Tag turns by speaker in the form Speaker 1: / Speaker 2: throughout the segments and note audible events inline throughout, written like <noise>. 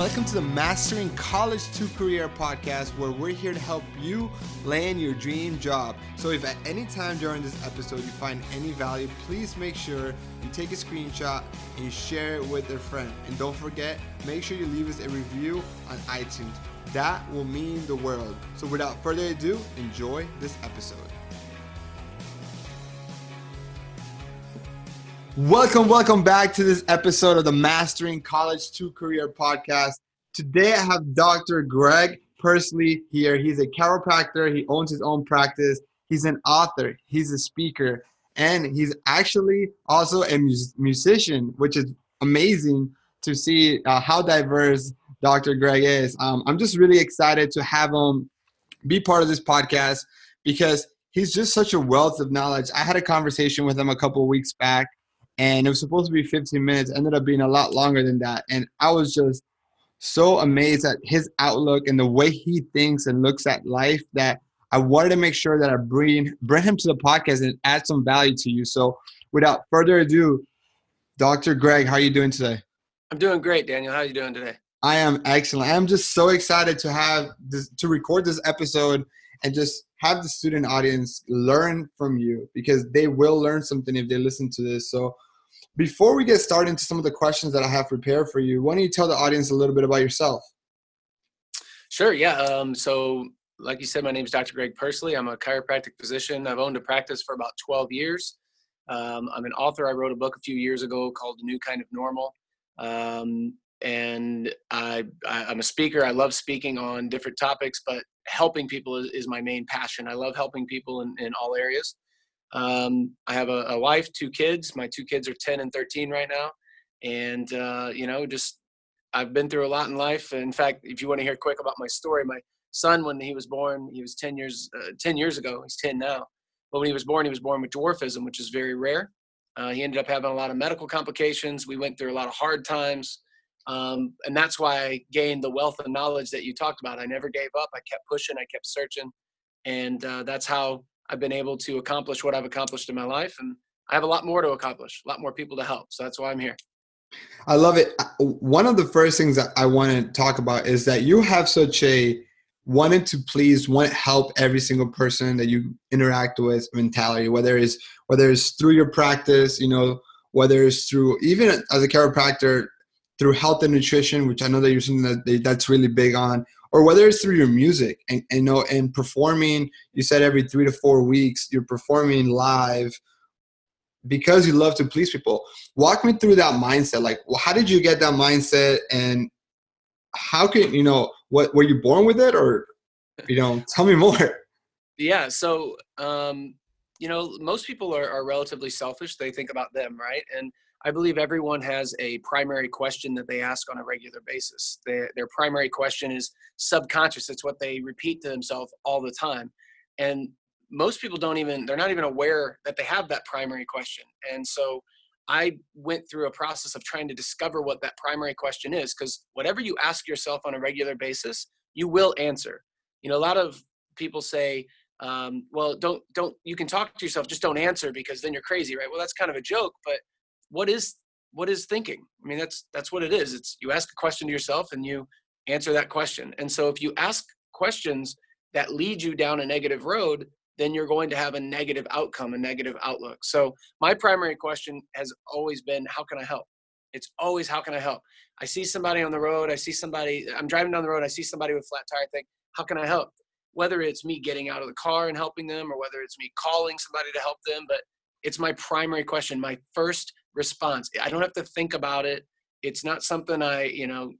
Speaker 1: welcome to the Mastering College to Career podcast, where we're here to help you land your dream job. So, if at any time during this episode you find any value, please make sure you take a screenshot and you share it with a friend. And don't forget, make sure you leave us a review on iTunes. That will mean the world. So, without further ado, enjoy this episode. Welcome, welcome back to this episode of the Mastering College to Career podcast. Today I have Dr. Greg Persley here. He's a chiropractor, he owns his own practice, he's an author, he's a speaker, and he's actually also a mus- musician, which is amazing to see uh, how diverse Dr. Greg is. Um, I'm just really excited to have him be part of this podcast because he's just such a wealth of knowledge. I had a conversation with him a couple weeks back and it was supposed to be 15 minutes ended up being a lot longer than that. And i was just so amazed at his outlook and the way he thinks and looks at life that i wanted to make sure that i bring bring him to the podcast and add some value to you. So without further ado dr greg how are you doing today?
Speaker 2: I'm doing great daniel. How are you doing today?
Speaker 1: I am excellent. I'm just so excited to have this to record this episode and just have the student audience learn from you because they will learn something if they listen to this. So before we get started into some of the questions that I have prepared for you, why don't you tell the audience a little bit about yourself?
Speaker 2: Sure. Yeah. Um, so, like you said, my name is Dr. Greg Persley. I'm a chiropractic physician. I've owned a practice for about 12 years. Um, I'm an author. I wrote a book a few years ago called The New Kind of Normal. Um, and I, I, am a speaker. I love speaking on different topics, but helping people is, is my main passion. I love helping people in, in all areas. Um, I have a, a, wife, two kids. My two kids are 10 and 13 right now. And, uh, you know, just I've been through a lot in life. In fact, if you want to hear quick about my story, my son, when he was born, he was 10 years, uh, 10 years ago, he's 10 now. But when he was born, he was born with dwarfism, which is very rare. Uh, he ended up having a lot of medical complications. We went through a lot of hard times. Um, and that's why I gained the wealth of knowledge that you talked about. I never gave up. I kept pushing. I kept searching. And uh, that's how I've been able to accomplish what I've accomplished in my life, and I have a lot more to accomplish, a lot more people to help. So that's why I'm here.
Speaker 1: I love it. Uh, one of the first things that I want to talk about is that you have such a wanted to please, want to help every single person that you interact with mentality, whether it's whether it's through your practice, you know, whether it's through even as a chiropractor through health and nutrition, which I know that you're something that that's really big on, or whether it's through your music and, and know and performing you said every three to four weeks you're performing live because you love to please people. Walk me through that mindset. Like well, how did you get that mindset and how can you know what were you born with it or you know tell me more?
Speaker 2: Yeah so um you know most people are, are relatively selfish. They think about them right? And I believe everyone has a primary question that they ask on a regular basis. Their, their primary question is subconscious. It's what they repeat to themselves all the time. And most people don't even, they're not even aware that they have that primary question. And so I went through a process of trying to discover what that primary question is because whatever you ask yourself on a regular basis, you will answer. You know, a lot of people say, um, well, don't, don't, you can talk to yourself, just don't answer because then you're crazy, right? Well, that's kind of a joke, but what is what is thinking? I mean that's that's what it is. It's you ask a question to yourself and you answer that question. And so if you ask questions that lead you down a negative road then you're going to have a negative outcome a negative outlook. So my primary question has always been how can i help? It's always how can i help? I see somebody on the road i see somebody i'm driving down the road i see somebody with flat tire thing how can i help? Whether it's me getting out of the car and helping them or whether it's me calling somebody to help them but it's my primary question. My first response. I don't have to think about it. It's not something I, you know,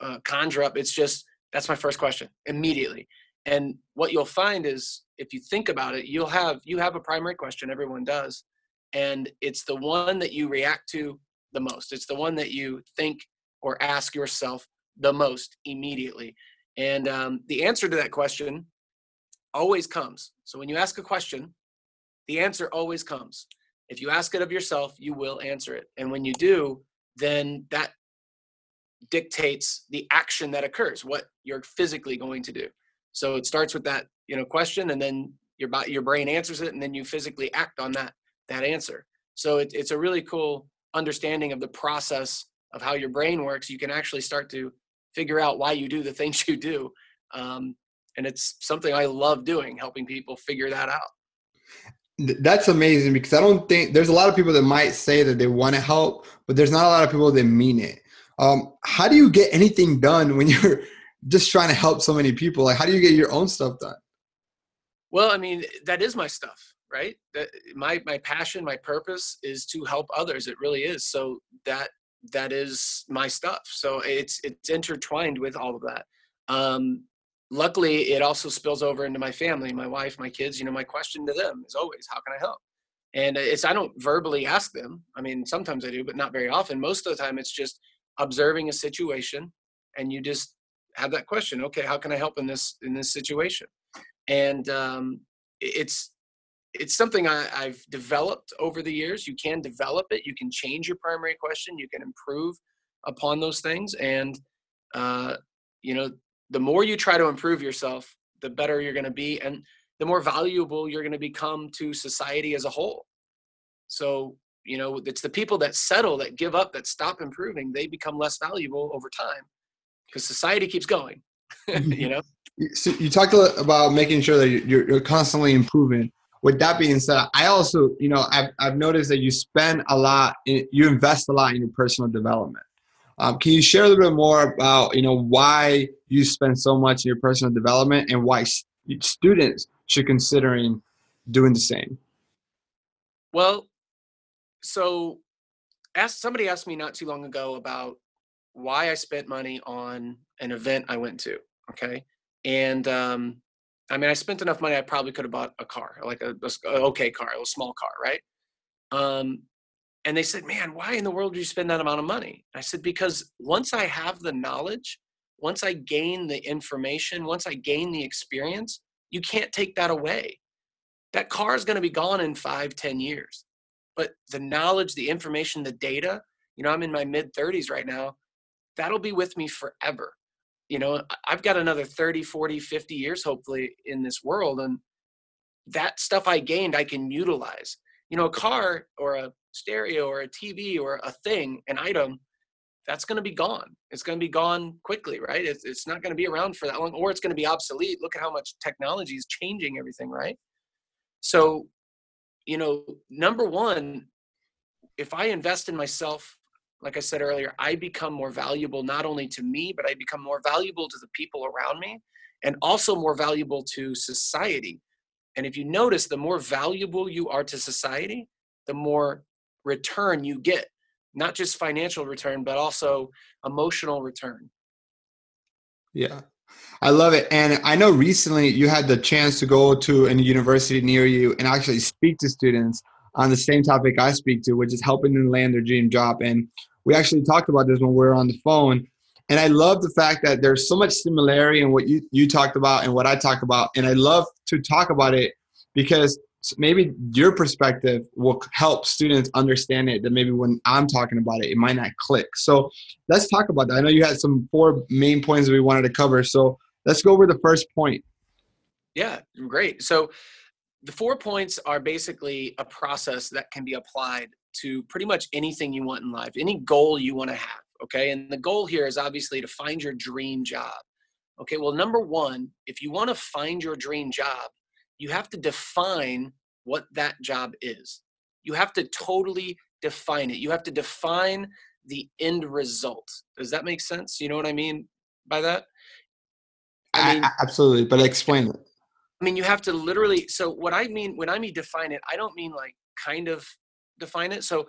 Speaker 2: uh, conjure up. It's just that's my first question immediately. And what you'll find is if you think about it, you'll have you have a primary question. Everyone does, and it's the one that you react to the most. It's the one that you think or ask yourself the most immediately. And um, the answer to that question always comes. So when you ask a question, the answer always comes. If you ask it of yourself, you will answer it. And when you do, then that dictates the action that occurs, what you're physically going to do. So it starts with that, you know, question, and then your your brain answers it, and then you physically act on that that answer. So it, it's a really cool understanding of the process of how your brain works. You can actually start to figure out why you do the <laughs> things you do. Um, and it's something I love doing, helping people figure that out.
Speaker 1: That's amazing because I don't think there's a lot of people that might say that they want to help, but there's not a lot of people that mean it. Um, how do you get anything done when <laughs> you're just trying to help so many people? Like, how do you get your own stuff done?
Speaker 2: Well, I mean, that is my stuff, right? That my my passion, my purpose is to help others. It really is. So that that is my stuff. So it's it's intertwined with all of that. Um, luckily, it also spills over into my family, my wife, my kids. You know, my question to them is always, "How can I help?" And it's I don't verbally ask them. I mean, sometimes I do, but not very often. Most of the time, it's just observing a situation, and you just have that question. Okay, how can I help in this in this situation? And um, it's it's something I, have developed over the years. You can develop it. You can change your primary question. You can improve upon those things. And, uh, you know, the more you try to improve yourself, the better you're going to be. And the more valuable you're going to become to society as a whole. So, you know, it's the people that settle, that give up, that stop improving, they become less valuable over time because society keeps going, <laughs> you mm-hmm. know?
Speaker 1: So you talked about making sure that you're, you're constantly improving with that being said, I also, you know, I've, I've noticed that you spend a lot, in, you invest a lot in your personal development. Um, can you share a little bit more about, you know, why you spend so much in your personal development and why students should considering doing the same?
Speaker 2: Well, so asked somebody asked me not too long ago about why I spent money on an event I went to. Okay. And um, I mean, I spent enough money. I probably could have bought a car, like a, a, okay car, a small car, right? Um, and they said, "Man, why in the world do you spend that amount of money?" I said, "Because once I have the knowledge, once I gain the information, once I gain the experience, you can't take that away. That car is going to be gone in five, ten years, but the knowledge, the information, the data. You know, I'm in my mid 30s right now. That'll be with me forever you know i've got another 30 40 50 years hopefully in this world and that stuff i gained i can utilize you know a car or a stereo or a tv or a thing an item that's going to be gone. It's going to be gone quickly right? It's, it's not going to be around for that long or it's going to be obsolete. Look at how much technology is changing everything right? So you know number one if i invest in myself like I said earlier, I become more valuable not only to me, but I become more valuable to the people around me and also more valuable to society. And if you notice, the more valuable you are to society, the more return you get, not just financial return, but also emotional return.
Speaker 1: Yeah. I love it. And I know recently you had the chance to go to a university near you and actually speak to students on the same topic I speak to, which is helping them land their dream job. And we actually talked about this when we were on the phone. And I love the fact that there's so much similarity in what you, you talked about and what I talk about. And I love to talk about it because maybe your perspective will help students understand it that maybe when I'm talking about it, it might not click. So let's talk about that. I know you had some four main points that we wanted to cover. So let's go over the first point.
Speaker 2: Yeah, great. So the four points are basically a process that can be applied to pretty much anything you want in life, any goal you want to have. Okay. And the goal here is obviously to find your dream job. Okay. Well, number one, if you want to find your dream job, you have to define what that job is. You have to totally define it. You have to define the end result. Does that make sense? You know what I mean by that?
Speaker 1: I mean, I, absolutely, but explain it.
Speaker 2: I mean, you have to literally. So, what I mean when I mean define it, I don't mean like kind of define it. So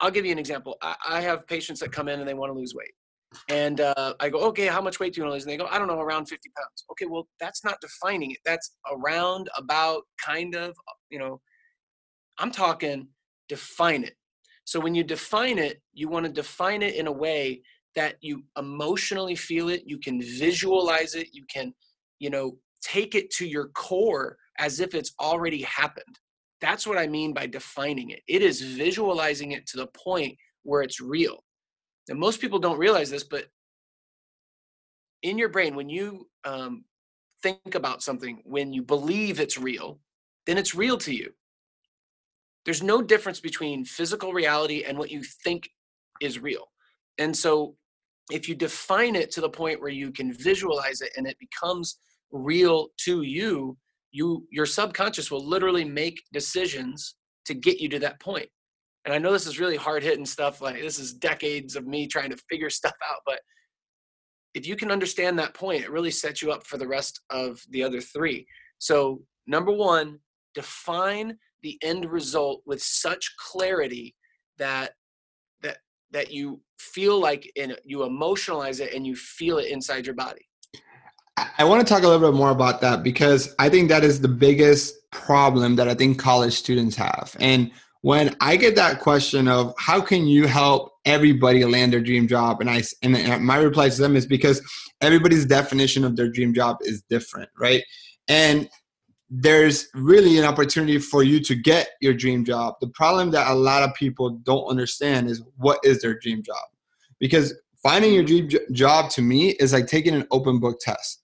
Speaker 2: I'll give you an example. I, I have patients that come in and they want to lose weight. And uh, I go, okay, how much weight do you want to lose? And they go, I don't know, around 50 pounds. Okay, well, that's not defining it. That's around, about, kind of, you know. I'm talking define it. So when you define it, you want to define it in a way that you emotionally feel it, you can visualize it, you can, you know, take it to your core as if it's already happened. That's what I mean by defining it. It is visualizing it to the point where it's real. And most people don't realize this, but in your brain, when you um, think about something, when you believe it's real, then it's real to you. There's no difference between physical reality and what you think is real. And so if you define it to the point where you can visualize it and it becomes real to you, you your subconscious will literally make decisions to get you to that point. And I know this is really hard hitting stuff. Like this is decades of me trying to figure stuff out, but if you can understand that point, it really sets you up for the rest of the other three. So, number one, define the end result with such clarity that that that you feel like in you emotionalize it and you feel it inside your body.
Speaker 1: I want to talk a little bit more about that because I think that is the biggest problem that I think college students have. And when I get that question of how can you help everybody land their dream job, and I and my reply to them is because everybody's definition of their dream job is different, right? And there's really an opportunity for you to get your dream job. The problem that a lot of people don't understand is what is their dream job, because finding your dream job to me is like taking an open book test.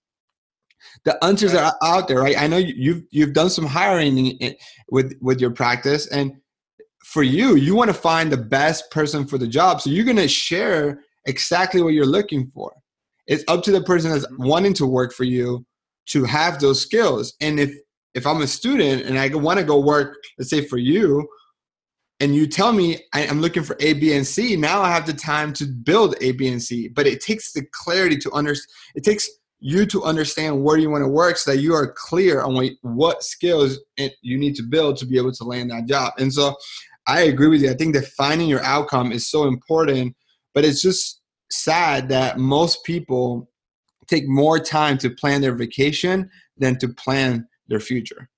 Speaker 1: The answers are out there right? I know you've you've done some hiring with with your practice and for you, you want to find the best person for the job. So you're going to share exactly what you're looking for. It's up to the person that's mm-hmm. wanting to work for you to have those skills. And if if I'm a student and I want to go work, let's say for you, and you tell me I'm looking for A, B, and C, now I have the time to build A, B, and C. But it takes the clarity to understand. It takes you to understand where you want to work so that you are clear on what, what skills you need to build to be able to land that job. And so I agree with you. I think defining your outcome is so important, but it's just sad that most people take more time to plan their vacation than to plan their future.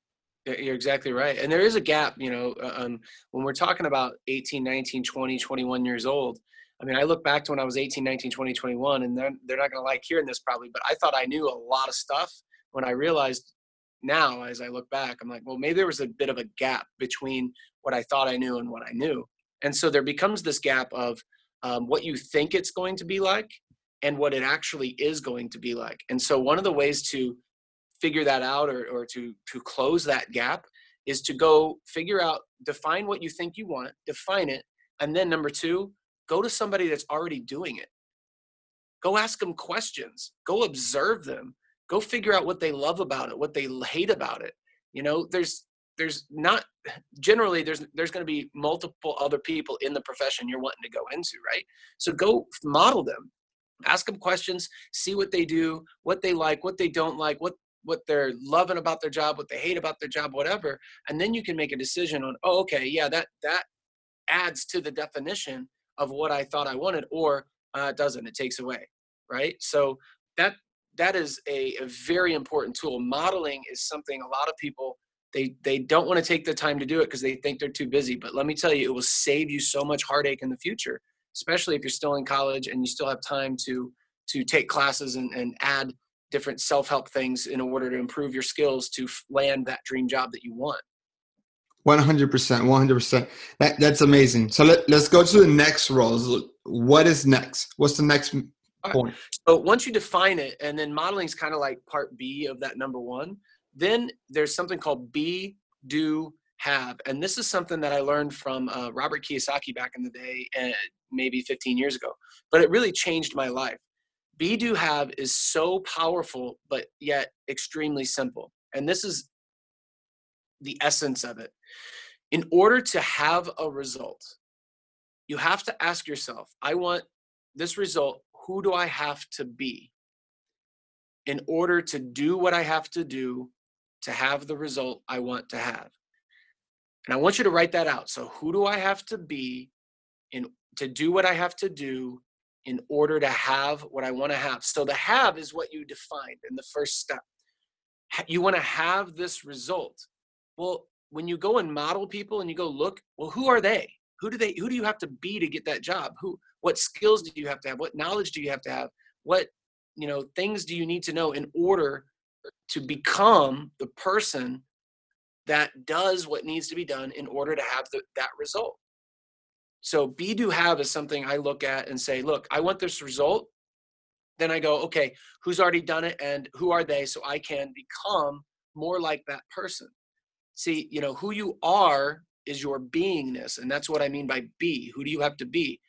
Speaker 2: You're exactly right. And there is a gap, you know, uh, um, when we're talking about 18, 19, 20, 21 years old. I mean, I look back to when I was 18, 19, 20, 21, and they're, they're not going to like hearing this probably, but I thought I knew a lot of stuff when I realized now as I look back, I'm like, well, maybe there was a bit of a gap between what I thought I knew and what I knew. And so there becomes this gap of um, what you think it's going to be like and what it actually is going to be like. And so one of the ways to figure that out or, or to, to close that gap is to go figure out, define what you think you want, define it. And then number two, go to somebody that's already doing it. Go ask them questions, go observe them, go figure out what they love about it what they hate about it. You know there's there's not <sighs> generally there's there's going to be multiple other people in the profession you're wanting to go into right? So go model them. Ask them questions see what they do what they like what they don't like what what they're loving about their job what they hate about their job whatever and then you can make a decision on oh okay yeah that that adds to the definition of what i thought i wanted or uh, it doesn't it takes away right? So that that is a, a very important tool. Modeling is something a lot of people they they don't want to take the time to do it because they think they're too busy. But let me tell you, it will save you so much heartache in the future, especially if you're still in college and you still have time to to take classes and, and add different self-help things in order to improve your skills to land that dream job that you want
Speaker 1: 100% 100% that, that's amazing so let, let's go to the next roles what is next what's the next point.
Speaker 2: So once you define it, and then modeling is kind of like part B of that number one, then there's something called be, do, have. And this is something that I learned from uh, Robert Kiyosaki back in the day, uh, maybe 15 years ago. But it really changed my life. Be, do, have is so powerful, but yet extremely simple. And this is the essence of it. In order to have a result, you have to ask yourself, I want this result who do I have to be in order to do what I have to do to have the result I want to have? And I want you to write that out. So, who do I have to be in to do what I have to do in order to have what I want to have? So, the have is what you defined in the first step. You want to have this result. Well, when you go and model people and you go look, well, who are they? Who do they? Who do you have to be to get that job? Who? what skills do you have to have what knowledge do you have to have what you know things do you need to know in order to become the person that does what needs to be done in order to have the, that result so be do have is something i look at and say look i want this result then i go okay who's already done it and who are they so i can become more like that person see you know who you are is your beingness and that's what i mean by be who do you have to be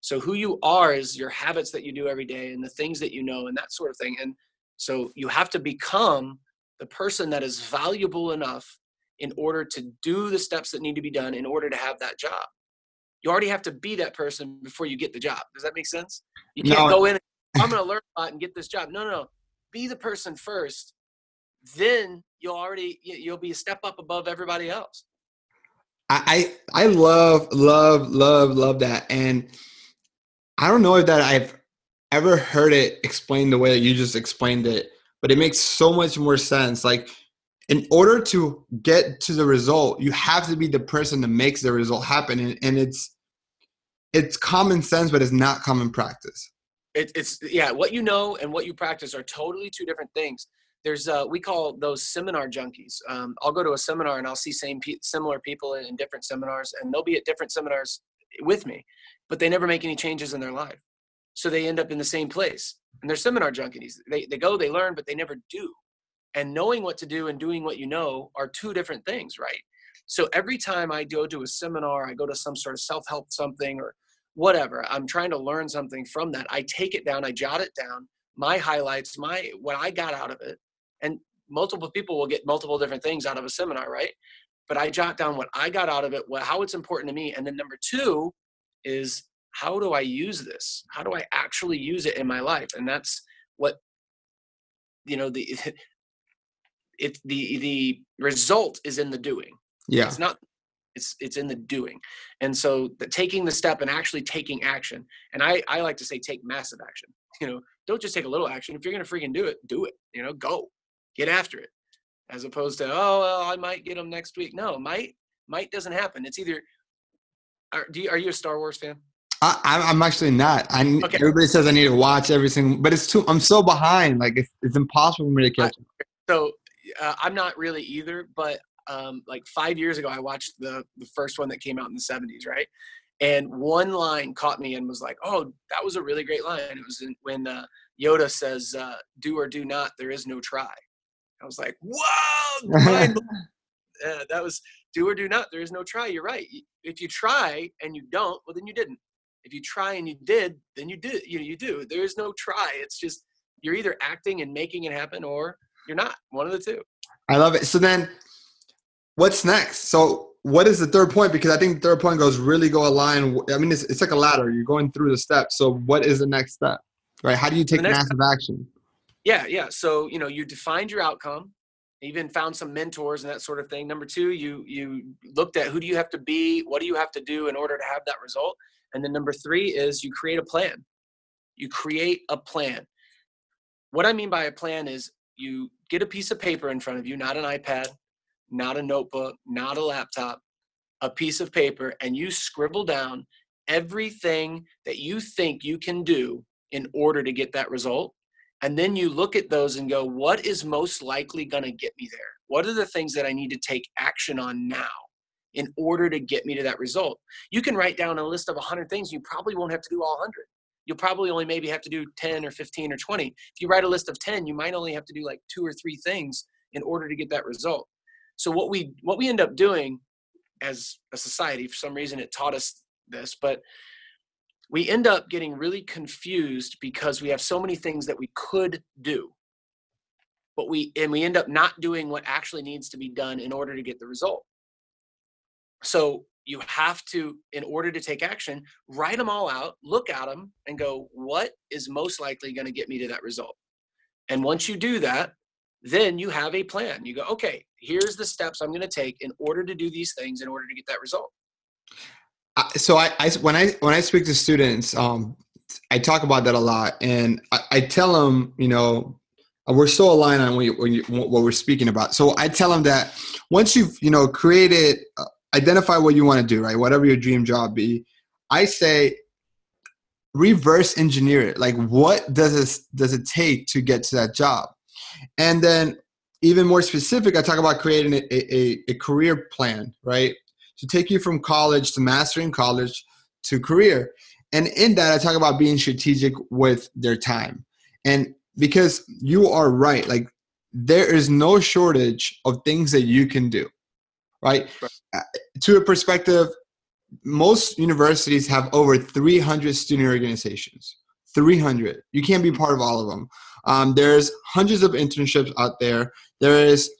Speaker 2: So who you are is your habits that you do every day and the things that you know and that sort of thing. And so you have to become the person that is valuable enough in order to do the steps that need to be done in order to have that job. You already have to be that person before you get the job. Does that make sense? You can't no. go in and, <laughs> I'm going to learn a lot and get this job. No, no, no. Be the person first. Then you'll already you'll be a step up above everybody else.
Speaker 1: I I love love love love that and I don't know if that I've ever heard it explained the way that you just explained it, but it makes so much more sense. Like, in order to get to the result, you have to be the person that makes the result happen, and, and it's it's common sense, but it's not common practice.
Speaker 2: It, it's yeah, what you know and what you practice are totally two different things. There's uh, we call those seminar junkies. Um, I'll go to a seminar and I'll see same pe- similar people in, in different seminars, and they'll be at different seminars with me but they never make any changes in their life. So they end up in the same place. And they're seminar junkies. They, they go, they learn, but they never do. And knowing what to do and doing what you know are two different things, right? So every time I go to a seminar, I go to some sort of self help something or whatever, I'm trying to learn something from that. I take it down, I jot it down, my highlights, my what I got out of it. And multiple people will get multiple different things out of a seminar, right? But I jot down what I got out of it, what, how it's important to me. And then number two, is how do I use this? How do I actually use it in my life? And that's what you know the <laughs> it the the result is in the doing.
Speaker 1: Yeah.
Speaker 2: It's not it's it's in the doing. And so the taking the step and actually taking action. And I I like to say take massive action. You know, don't just take a little action. If you're going to freaking do it, do it. You know, go. Get after it. As opposed to, oh, well, I might get them next week. No, might might doesn't happen. It's either are, do you, are you a Star Wars fan?
Speaker 1: I, I'm actually not. I okay. everybody says I need to watch everything, but it's too. I'm so behind. Like it's, it's impossible for me to catch.
Speaker 2: So uh, I'm not really either. But um, like five years ago, I watched the the first one that came out in the '70s, right? And one line caught me and was like, "Oh, that was a really great line." It was in, when uh, Yoda says, uh, "Do or do not. There is no try." I was like, "Whoa!" <laughs> uh, that was do or do not. There is no try. You're right. If you try and you don't, well, then you didn't. If you try and you did, then you did. You you do. There is no try. It's just you're either acting and making it happen, or you're not. One of the two.
Speaker 1: I love it. So then, what's next? So what is the third point? Because I think the third point goes really go align. I mean, it's, it's like a ladder. You're going through the steps. So what is the next step? Right? How do you take massive step, action?
Speaker 2: Yeah, yeah. So you know, you defined your outcome even found some mentors and that sort of thing. Number two you you looked at who do you have to be what do you have to do in order to have that result? And then number three is you create a plan. You create a plan. What i mean by a plan is you get a piece of paper in front of you not an ipad not a notebook not a laptop a piece of paper and you scribble down everything that you think you can do in order to get that result and then you look at those and go, what is most likely going to get me there? What are the things that I need to take action on now in order to get me to that result? You can write down a list of 100 things. You probably won't have to do all 100. You'll probably only maybe have to do 10 or 15 or 20. If you write a list of 10, you might only have to do like two or three things in order to get that result. So what we what we end up doing as a society, for some reason it taught us this, but we end up getting really confused because we have so many things that we could do. But we and we end up not doing what actually needs to be done in order to get the result. So you have to in order to take action write them all out look at them and go what is most likely going to get me to that result? And once you do that then you have a plan. You go okay here's the steps i'm going to take in order to do these things in order to get that result
Speaker 1: so I, I, when I when I speak to students, um, I talk about that a lot, and I, I tell them, you know, we're so aligned on what, you, what we're speaking about. So I tell them that once you've you know created, uh, identify what you want to do, right? Whatever your dream job be, I say reverse engineer it. Like, what does this does it take to get to that job? And then even more specific, I talk about creating a, a, a career plan, right? To take you from college to mastering college to career. And in that, I talk about being strategic with their time. And because you are right, like there is no shortage of things that you can do, right? right. Uh, to a perspective, most universities have over 300 student organizations 300 you can't be part of all of them um, there's hundreds of internships out there there is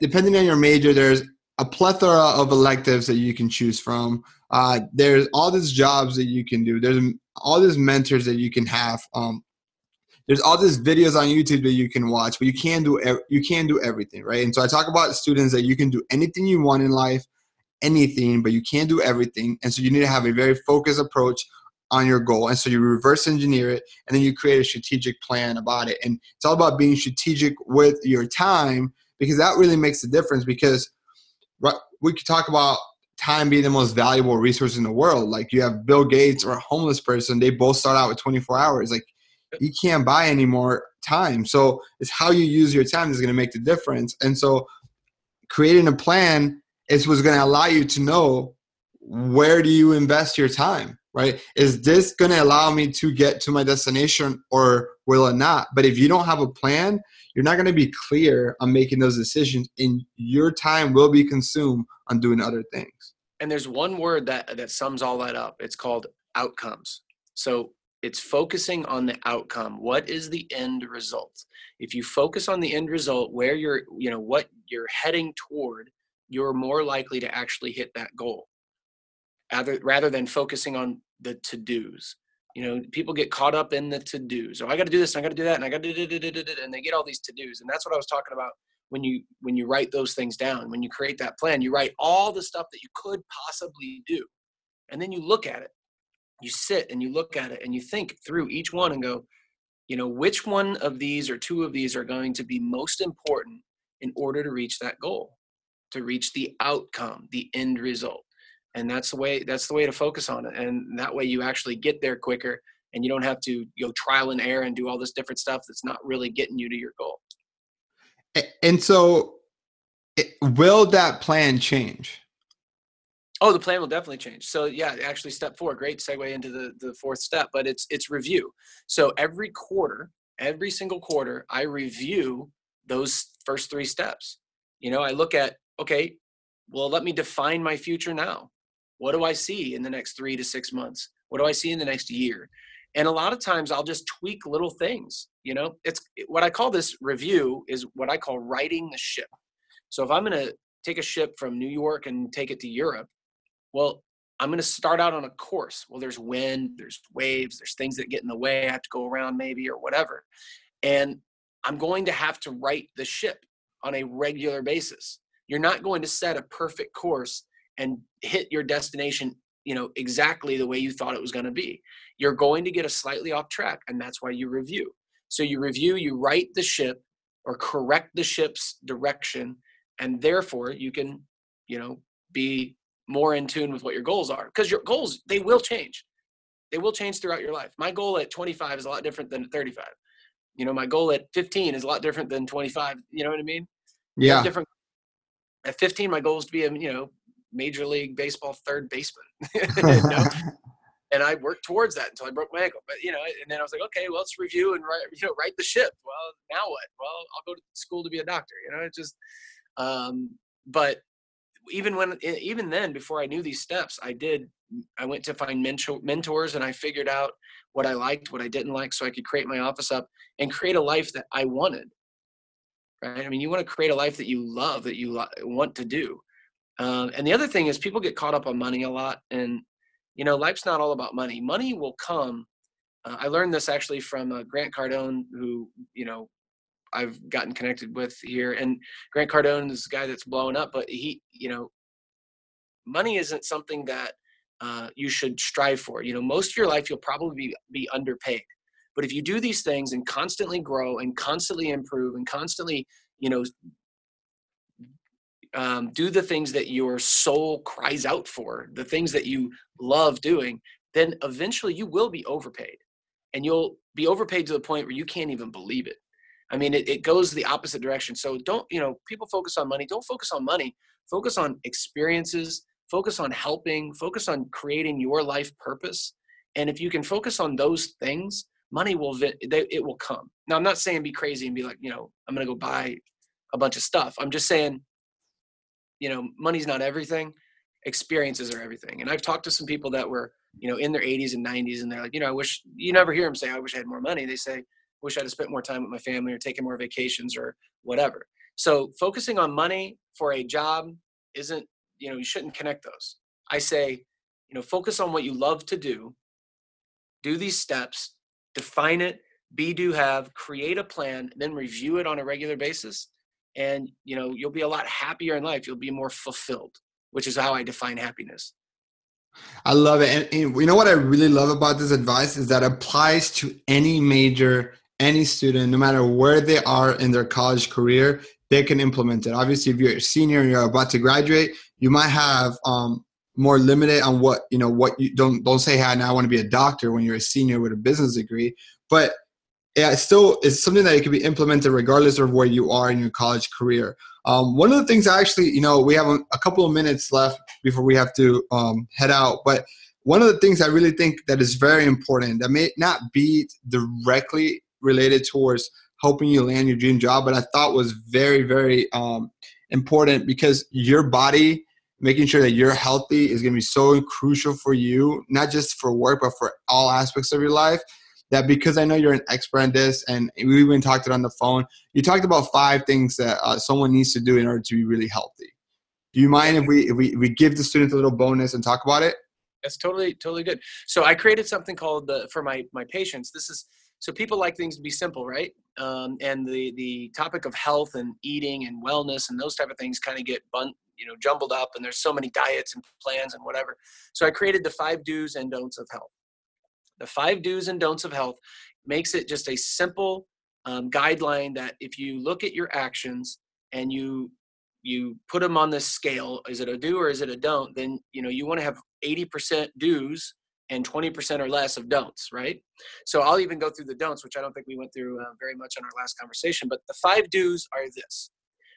Speaker 1: depending on your major there's a plethora of electives that you can choose from uh, there's all these jobs that you can do there's all these mentors that you can have um, there's all these videos on YouTube that you can watch, but you can't do you can't do everything, right? And so I talk about students that you can do anything you want in life, anything, but you can't do everything. And so you need to have a very focused approach on your goal. And so you reverse engineer it and then you create a strategic plan about it. And it's all about being strategic with your time because that really makes a difference because we could talk about time being the most valuable resource in the world. Like you have Bill Gates or a homeless person, they both start out with 24 hours. Like you can't buy any more time. So it's how you use your time is going to make the difference. And so creating a plan is what's going to allow you to know where do you invest your time, right? Is this going to allow me to get to my destination or will it not? But if you don't have a plan, you're not going to be clear on making those decisions and your time will be consumed on doing other things.
Speaker 2: And there's one word that that sums all that up. It's called outcomes. So it's focusing on the outcome what is the end result if you focus on the end result where you're you know what you're heading toward you're more likely to actually hit that goal rather, rather than focusing on the to-dos. You know people get caught up in the to-dos. Oh i got to do this and i got to do that and i got to do it and they get all these to-dos and that's what i was talking about when you when you write those things down. When you create that plan you write all the stuff that you could possibly do and then you look at it. You sit and you look at it and you think through each one and go, you know, which one of these or two of these are going to be most important in order to reach that goal, to reach the outcome, the end result. And that's the way that's the way to focus on it. And that way you actually get there quicker and you don't have to you know trial and error and do all this different stuff that's not really getting you to your goal.
Speaker 1: And so will that plan change?
Speaker 2: Oh, the plan will definitely change. So yeah, actually step four, great segue into the, the fourth step, but it's it's review. So every quarter, every single quarter, I review those first three steps. You know, I look at, okay, well, let me define my future now. What do I see in the next three to six months? What do I see in the next year? And a lot of times I'll just tweak little things. You know, it's what I call this review is what I call righting the ship. So if I'm going to take a ship from New York and take it to Europe, well, I'm going to start out on a course. Well, there's wind, there's waves, there's things that get in the way. I have to go around maybe or whatever. And I'm going to have to right the ship on a regular basis. You're not going to set a perfect course and hit your destination, you know, exactly the way you thought it was going to be. You're going to get a slightly off track, and that's why you review. So you review, you right the ship or correct the ship's direction, and therefore you can, you know, be more in tune with what your goals are because your goals they will change. They will change throughout your life. My goal at 25 is a lot different than 35 you know my goal at 15 is a lot different than 25 you know what i mean?
Speaker 1: Yeah.
Speaker 2: different at 15 my goal is to be a you know major league baseball third baseman. <laughs> <laughs> You know? and i worked towards that until i broke my ankle. But you know and then i was like okay well let's review and right you know right the ship. Well now what? Well i'll go to school to be a doctor you know it just um but even when even then before i knew these steps i did i went to find mentor, mentors and i figured out what i liked what i didn't like so i could create my office up and create a life that i wanted. Right? I mean you want to create a life that you love that you want to do um, and the other thing is people get caught up on money a lot and you know life's not all about money money will come uh, i learned this actually from uh, grant cardone who you know I've gotten connected with here. And Grant Cardone is a guy that's blowing up, but he, you know, money isn't something that uh, you should strive for. You know, most of your life you'll probably be, be underpaid. But if you do these things and constantly grow and constantly improve and constantly, you know, um, do the things that your soul cries out for, the things that you love doing, then eventually you will be overpaid. And you'll be overpaid to the point where you can't even believe it. I mean, it, it goes the opposite direction. So don't, you know, people focus on money. Don't focus on money. Focus on experiences. Focus on helping. Focus on creating your life purpose. And if you can focus on those things, money will it will come. Now, I'm not saying be crazy and be like, you know, I'm going to go buy a bunch of stuff. I'm just saying, you know, money's not everything. experiences are everything. And I've talked to some people that were, you know, in their 80s and 90s, and they're like, you know, I wish you never hear them say, I wish I had more money. They say, wish I'd have spent more time with my family or taken more vacations or whatever. So focusing on money for a job isn't, you know, you shouldn't connect those. I say, you know, focus on what you love to do, do these steps, define it, be, do, have, create a plan, then review it on a regular basis. And, you know, you'll be a lot happier in life. You'll be more fulfilled, which is how I define happiness.
Speaker 1: I love it. And, and, you know what I really love about this advice is that applies to any major, any student, no matter where they are in their college career, they can implement it. Obviously, if you're a senior and you're about to graduate, you might have um, more limited on what you know. What you don't don't say, "Hey, now I want to be a doctor." When you're a senior with a business degree, but yeah, it's still it's something that it can be implemented regardless of where you are in your college career. Um, one of the things I actually, you know, we have a, couple of minutes left before we have to um, head out, but one of the things I really think that is very important that may not be directly related towards helping you land your dream job, but I thought was very, very um, important because your body, making sure that you're healthy is going to be so crucial for you, not just for work, but for all aspects of your life that because I know you're an expert in this and we even talked it on the phone, you talked about five things that uh, someone needs to do in order to be really healthy. Do you mind if we, if we, we give the students a little bonus and talk about it?
Speaker 2: That's totally, totally good. So I created something called the, for my, my patients, this is, so people like things to be simple, right? Um, and the, the topic of health and eating and wellness and those type of things kind of get bunt, you know, jumbled up and there's so many diets and plans and whatever. So I created the five do's and don'ts of health the five do's and don'ts of health makes it just a simple um, guideline that if you look at your actions and you you put them on this scale is it a do or is it a don't then you know you want to have 80% do's and 20% or less of don'ts right? So i'll even go through the don'ts which i don't think we went through uh, very much on our last conversation but the five do's are this.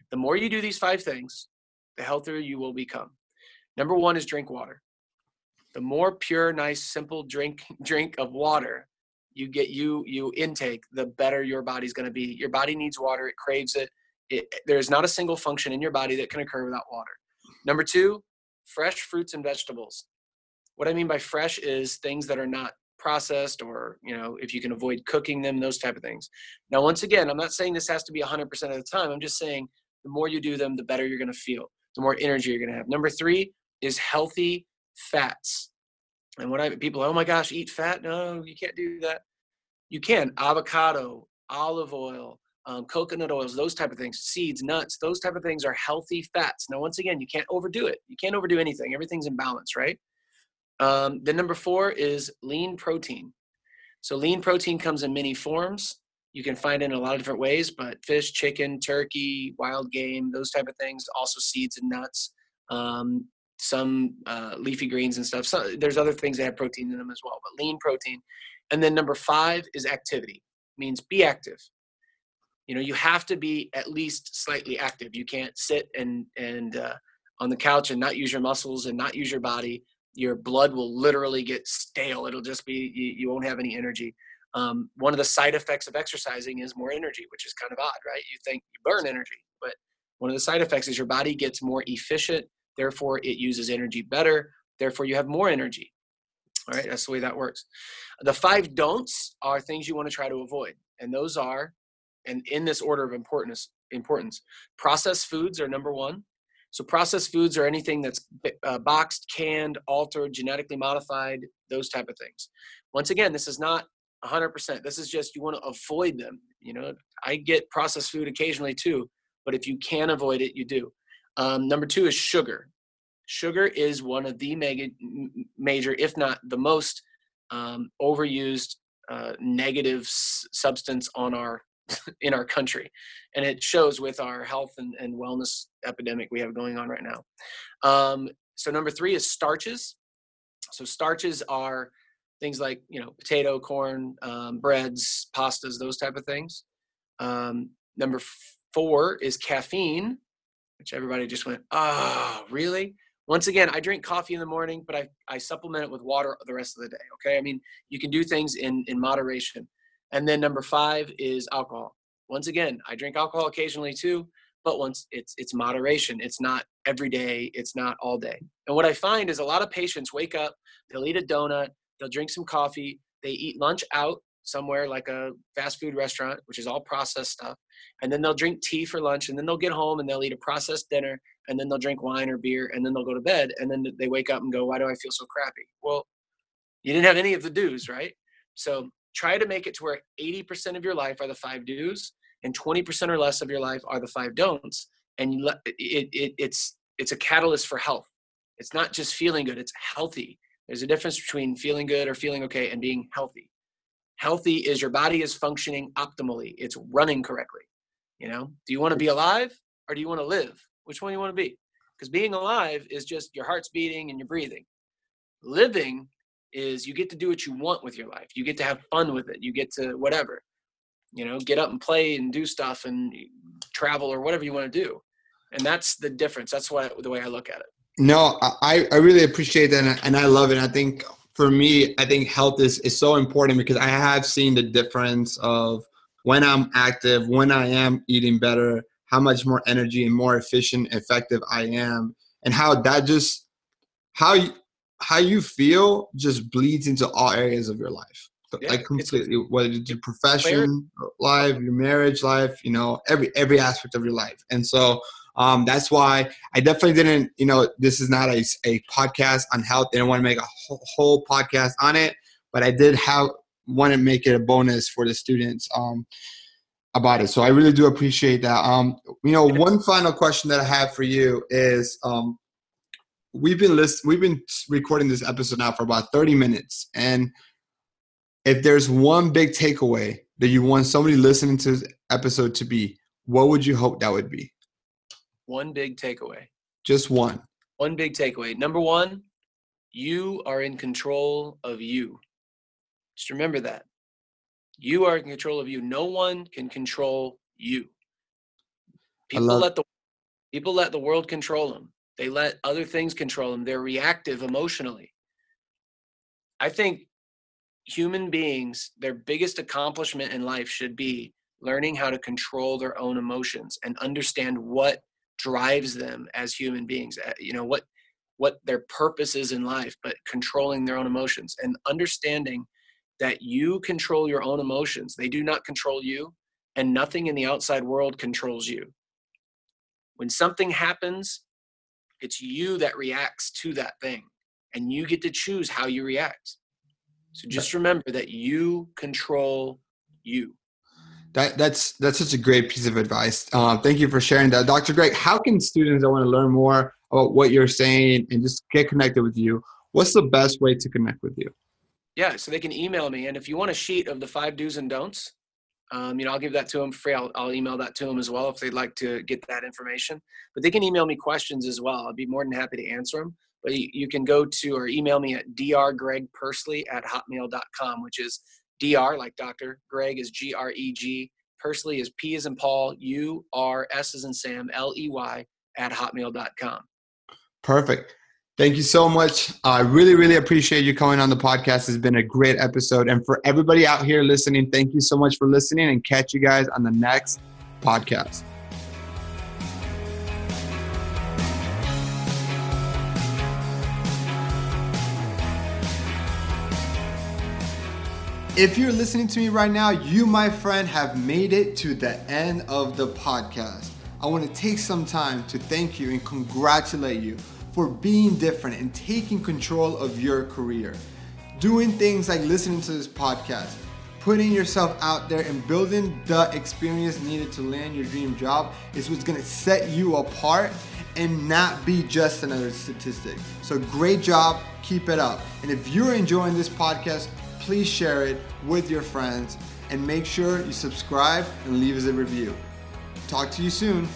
Speaker 2: The more you do these five things the healthier you will become. Number one is drink water the more pure nice simple drink <laughs> drink of water you get you you intake the better your body's going to be. Your body needs water it craves it. it there's not a single function in your body that can occur without water. Number two fresh fruits and vegetables. What i mean by fresh is things that are not processed or you know if you can avoid cooking them those type of things. Now once again i'm not saying this has to be 100% of the time. I'm just saying the more you do them the better you're going to feel the more energy you're going to have. Number three is healthy fats. And when I people, oh my gosh, eat fat? No, you can't do that. You can avocado, olive oil, um, coconut oils, those type of things, seeds, nuts, those type of things are healthy fats. Now, once again, you can't overdo it. You can't overdo anything. Everything's in balance, right? Um, then number four is lean protein. So lean protein comes in many forms. You can find it in a lot of different ways, but fish, chicken, turkey, wild game, those type of things. Also seeds and nuts. Um, some uh, leafy greens and stuff. So there's other things that have protein in them as well, but lean protein. And then number five is activity, means be active. You know, you have to be at least slightly active. You can't sit and and uh, on the couch and not use your muscles and not use your body. Your blood will literally get stale. It'll just be you, you won't have any energy. Um, one of the side effects of exercising is more energy, which is kind of odd, right? You think you burn energy, but one of the side effects is your body gets more efficient Therefore, it uses energy better. Therefore, you have more energy. All right, that's the way that works. The five don'ts are things you want to try to avoid, and those are, and in this order of importance, importance, processed foods are number one. So processed foods are anything that's uh, boxed, canned, altered, genetically modified, those type of things. Once again, this is not 100%. This is just you want to avoid them. You know, I get processed food occasionally too, but if you can avoid it, you do. Um, number two is sugar. Sugar is one of the mega, major, if not the most um, overused uh, negative s- substance on our <laughs> in our country, and it shows with our health and, and wellness epidemic we have going on right now. Um, so number three is starches. So starches are things like you know potato, corn, um, breads, pastas, those type of things. Um, number four is caffeine which everybody just went, oh, really? Once again, I drink coffee in the morning, but I, I supplement it with water the rest of the day. Okay. I mean, you can do things in, in moderation. And then number five is alcohol. Once again, I drink alcohol occasionally too, but once it's it's moderation it's not every day it's not all day and what i find is a lot of patients wake up they'll eat a donut they'll drink some coffee they eat lunch out somewhere like a fast food restaurant which is all processed stuff and then they'll drink tea for lunch and then they'll get home and they'll eat a processed dinner and then they'll drink wine or beer and then they'll go to bed and then they wake up and go why do i feel so crappy? Well you didn't have any of the do's right? So try to make it to where 80% of your life are the five do's and 20% or less of your life are the five don'ts and you let it, it it's it's a catalyst for health. It's not just feeling good it's healthy. There's a difference between feeling good or feeling okay and being healthy healthy is your body is functioning optimally it's running correctly you know? Do you want to be alive or do you want to live? Which one do you want to be? Because being alive is just your heart's beating and you're breathing. Living is you get to do what you want with your life you get to have fun with it you get to whatever you know? Get up and play and do stuff and travel or whatever you want to do and that's the difference that's why the way i look at it.
Speaker 1: No i i really appreciate that and i love it i think for me i think health is is so important because i have seen the difference of when i'm active when i am eating better how much more energy and more efficient effective i am and how that just how you how you feel just bleeds into all areas of your life. Yeah, like completely whether it's your profession life your marriage life you know every every aspect of your life. And so um, that's why i definitely didn't you know this is not a, a podcast on health. I didn't want to make a whole, podcast on it but i did have want to make it a bonus for the students um, about it. So i really do appreciate that. Um, you know one final question that i have for you is um, we've been list- we've been recording this episode now for about 30 minutes and if there's one big takeaway that you want somebody listening to this episode to be, what would you hope that would be?
Speaker 2: One big takeaway.
Speaker 1: Just one.
Speaker 2: One big takeaway. Number one, you are in control of you. Just remember that. You are in control of you. No one can control you. People love- let the people let the world control them. They let other things control them. They're reactive emotionally. I think human beings, their biggest accomplishment in life should be learning how to control their own emotions and understand what drives them as human beings. Uh, you know, what what their purpose is in life, but controlling their own emotions and understanding that you control your own emotions. They do not control you, and nothing in the outside world controls you. When something happens, it's you that reacts to that thing, and you get to choose how you react. So just remember that you control you.
Speaker 1: That, that's that's such a great piece of advice. Uh, thank you for sharing that, Dr. Greg. How can students that want to learn more about what you're saying and just get connected with you? What's the best way to connect with you?
Speaker 2: Yeah, so they can email me, and if you want a sheet of the five do's and don'ts, um, you know, I'll give that to them free. I'll, I'll, email that to them as well if they'd like to get that information. But they can email me questions as well. I'd be more than happy to answer them. But you, you can go to or email me at drgregpursley at hotmail.com, which is dr like Dr. Greg is G R E G. Pursley is P as in Paul, U R S as in Sam, L E Y at hotmail.com.
Speaker 1: Perfect. Thank you so much. I really, really appreciate you coming on the podcast. It's been a great episode. And for everybody out here listening, thank you so much for listening and catch you guys on the next podcast. If you're listening to me right now, you, my friend, have made it to the end of the podcast. I want to take some time to thank you and congratulate you for being different and taking control of your career. Doing things like listening to this podcast, putting yourself out there and building the experience needed to land your dream job is what's gonna set you apart and not be just another statistic. So, great job, keep it up. And if you're enjoying this podcast, please share it with your friends and make sure you subscribe and leave us a review. Talk to you soon.